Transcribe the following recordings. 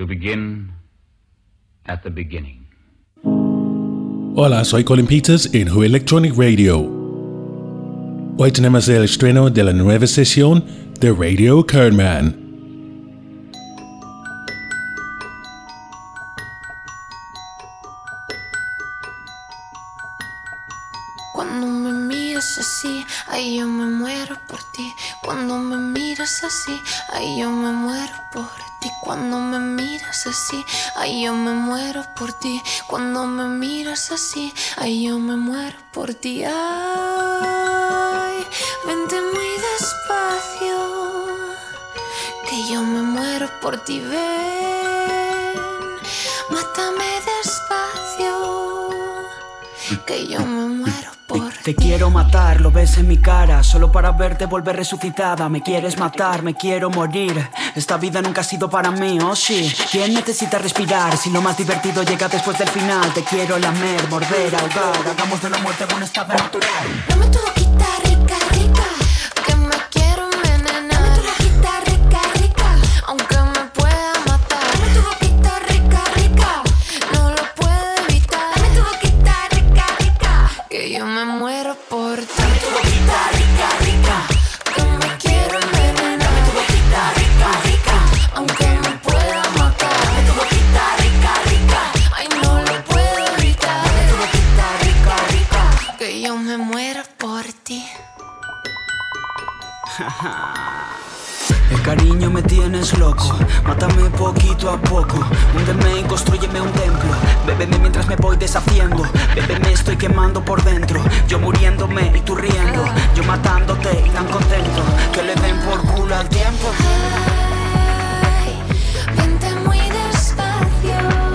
To begin at the beginning. Hola, soy Colin Peters en Who Electronic Radio. Hoy tenemos el estreno de la nueva sesión de Radio Kerman. Te quiero matar, lo ves en mi cara, solo para verte volver resucitada. Me quieres matar, me quiero morir. Esta vida nunca ha sido para mí, oh sí. ¿Quién necesita respirar? Si lo más divertido llega después del final, te quiero lamer, morder, ahogar. Hagamos de la muerte con esta natural. Dame tu boquita. poquito a poco. Húndeme y construyeme un templo. Bébeme mientras me voy deshaciendo. Bébeme, estoy quemando por dentro. Yo muriéndome y tú riendo. Yo matándote y tan contento. Que le den por culo al tiempo. Ay, vente muy despacio.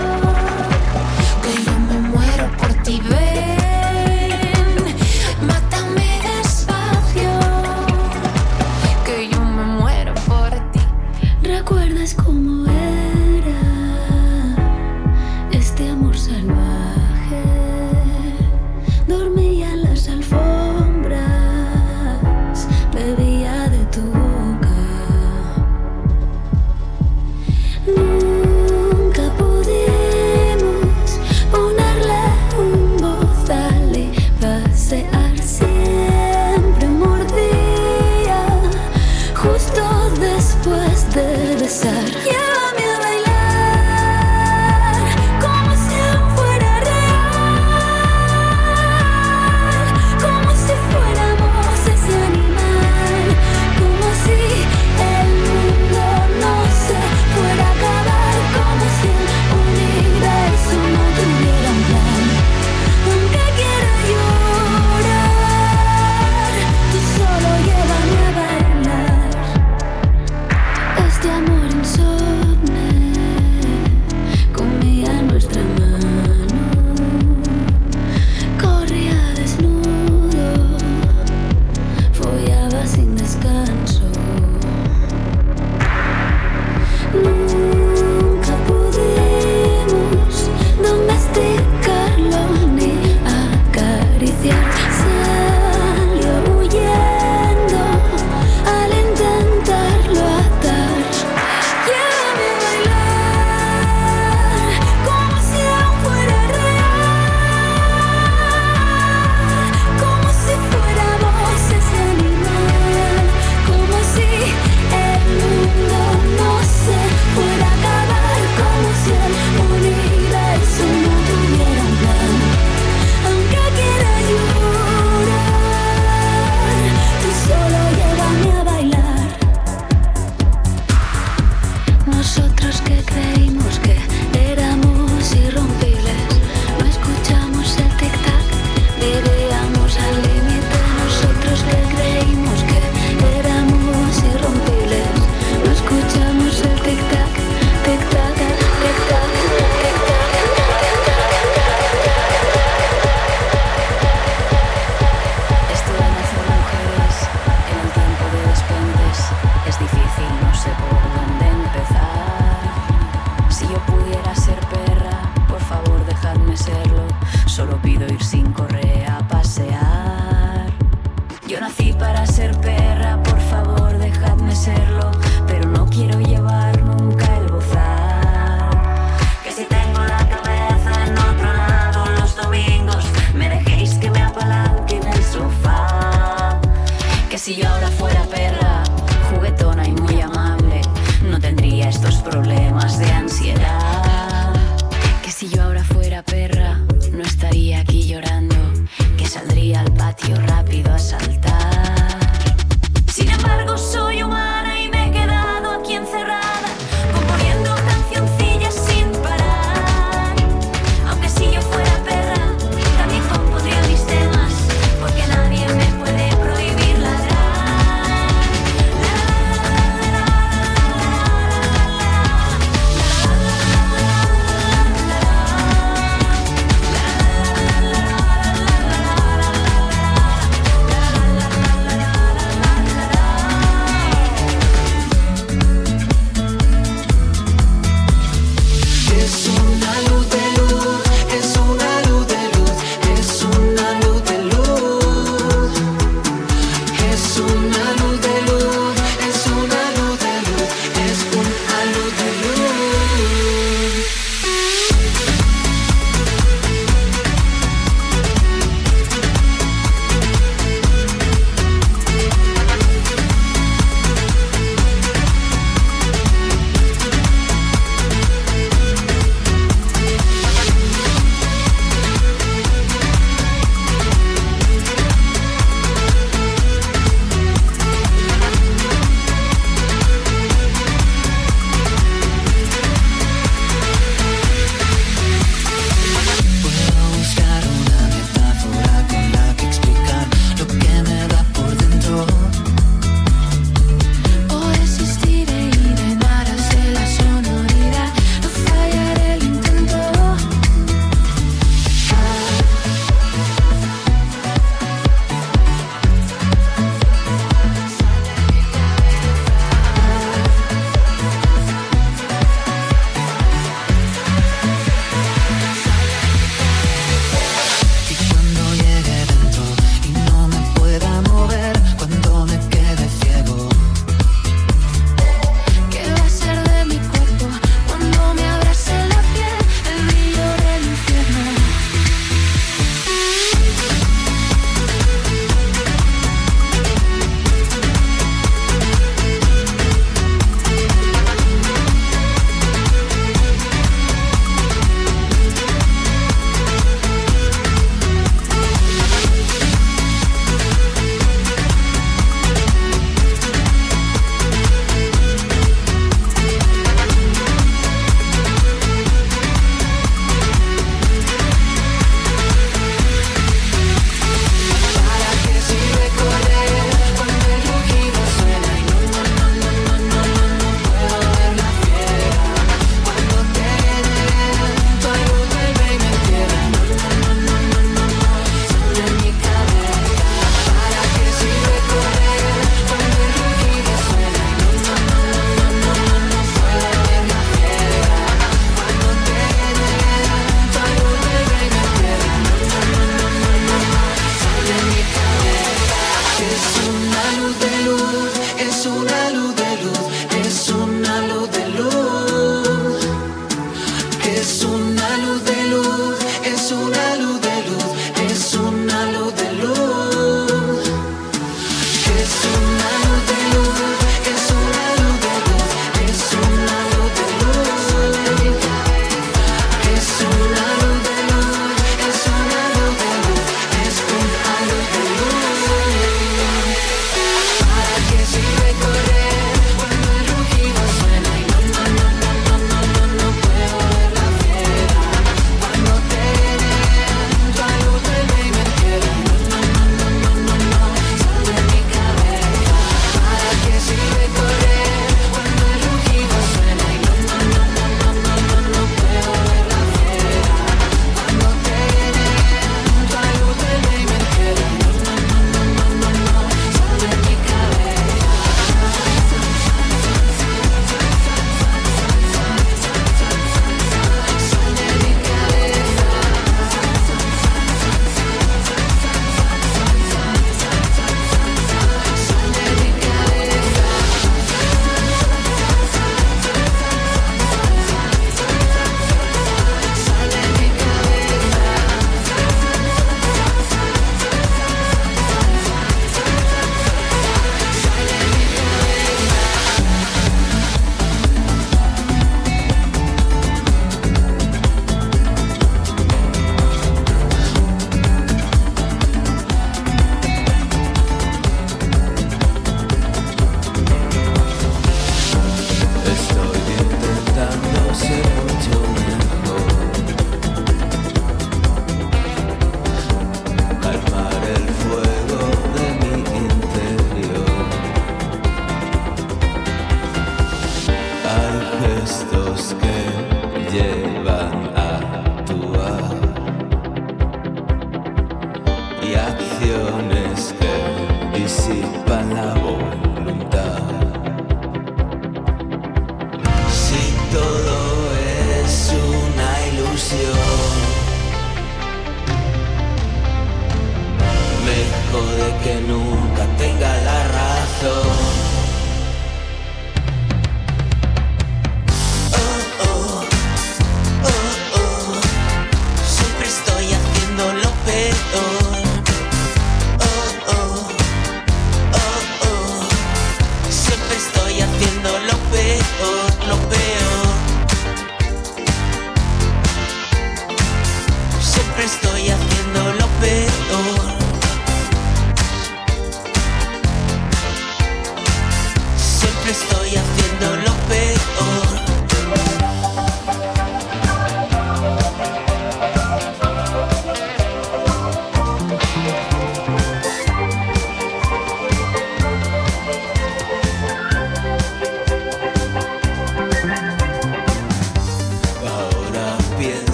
Nunca tenga la razón.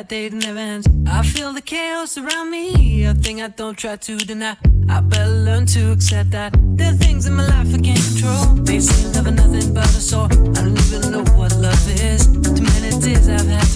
that they never end. I feel the chaos around me, a thing I don't try to deny. I better learn to accept that there are things in my life I can't control. They say love nothing but a sore. I don't even know what love is. Too many tears I've had.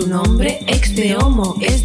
Su nombre, ex de homo es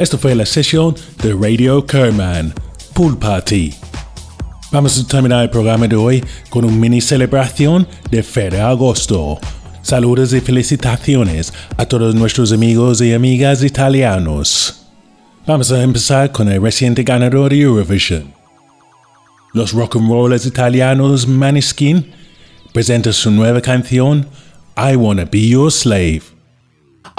Esto fue la sesión de Radio Kerman, Pool Party. Vamos a terminar el programa de hoy con una mini celebración de Feria Agosto. Saludos y felicitaciones a todos nuestros amigos y amigas italianos. Vamos a empezar con el reciente ganador de Eurovision. Los rock and rollers italianos Maneskin presentan su nueva canción I Wanna Be Your Slave.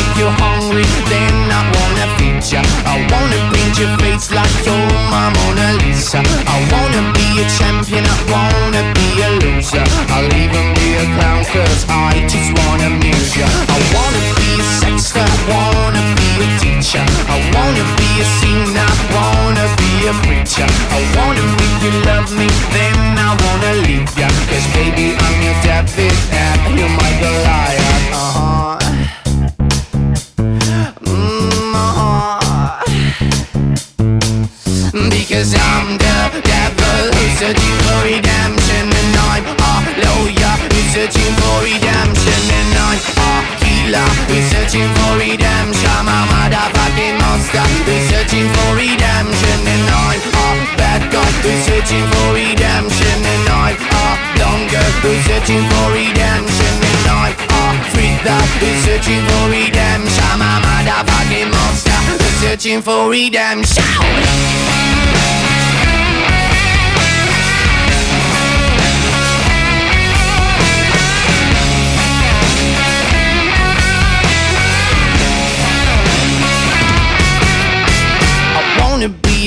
make you hungry, then I wanna feed ya. I wanna paint your face like you're my Mona Lisa. I wanna be a champion, I wanna be a loser. I'll even be a clown, cause I just wanna amuse ya. I wanna be a sexter, I wanna be a teacher. I wanna be a singer, I wanna be a preacher. I wanna make you love me, then I wanna leave ya. Cause baby, I'm your David and you're my Goliath. Uh-huh. Mm, Because I'm the devil. Who's searching for redemption And I'm a lawyer. Who's searching for redemption And I'm healer who's searching for redemption. A motherfucking monster. Who's searching for redemption. And I'm a bad guy who's searching for redemption. And I'm a girl who's searching for redemption. And I'm a freak that who's searching for redemption. A motherfucking monster. Who's searching for redemption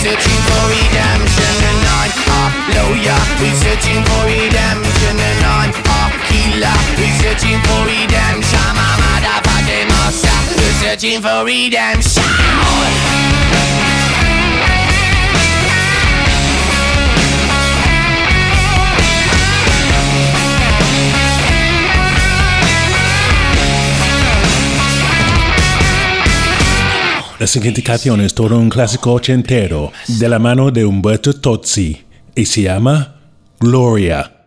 searching for redemption And I'm a lawyer, we're searching for redemption And I'm a healer, we're searching for redemption. I'm a motherfucking monster, we're searching for redemption La siguiente canción es todo un clásico ochentero de la mano de Umberto Tozzi y se llama. Gloria,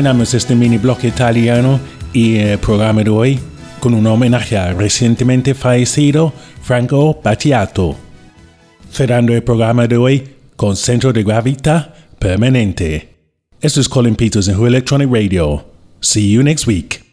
terminamos este mini bloque italiano y el programa de hoy con un homenaje al recientemente fallecido Franco Battiato. Cerrando el programa de hoy con Centro de Gravita Permanente. Esto es Colin Peters en Who Electronic Radio. See you next week.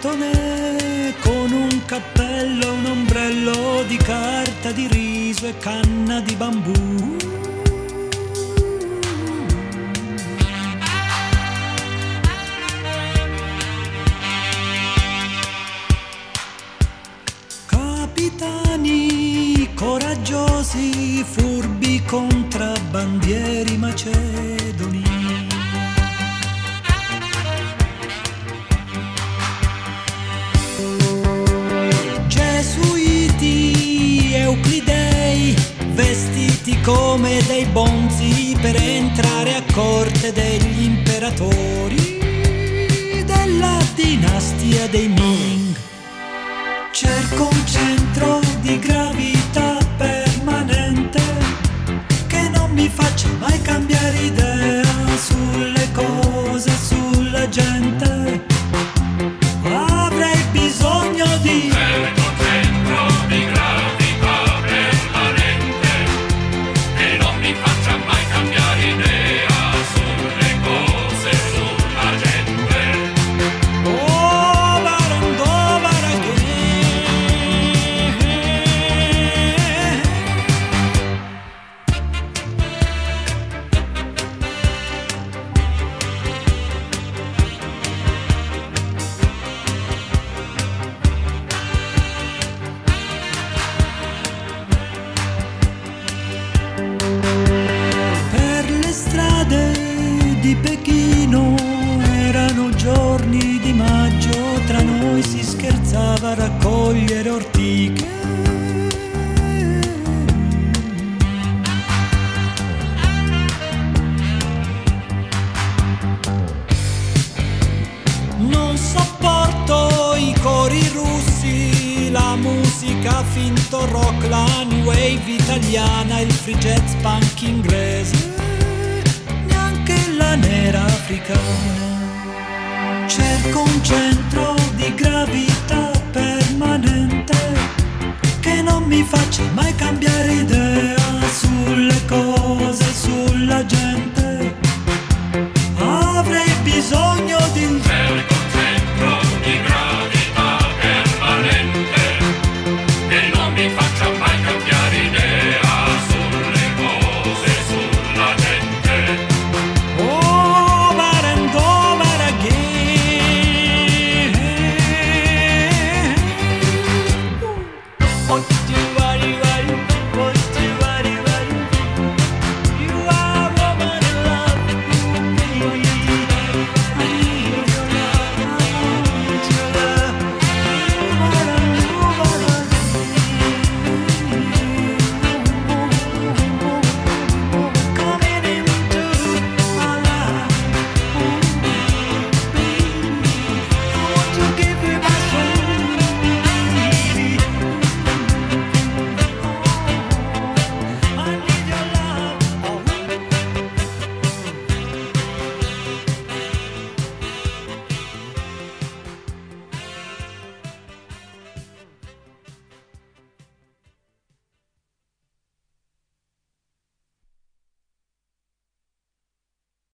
maratone con un cappello, un ombrello di carta di riso e canna di bambù. Capitani coraggiosi, furbi contrabbandieri macerati. come dei bonzi per entrare a corte degli imperatori della dinastia dei Ming. Cerco un centro di grazia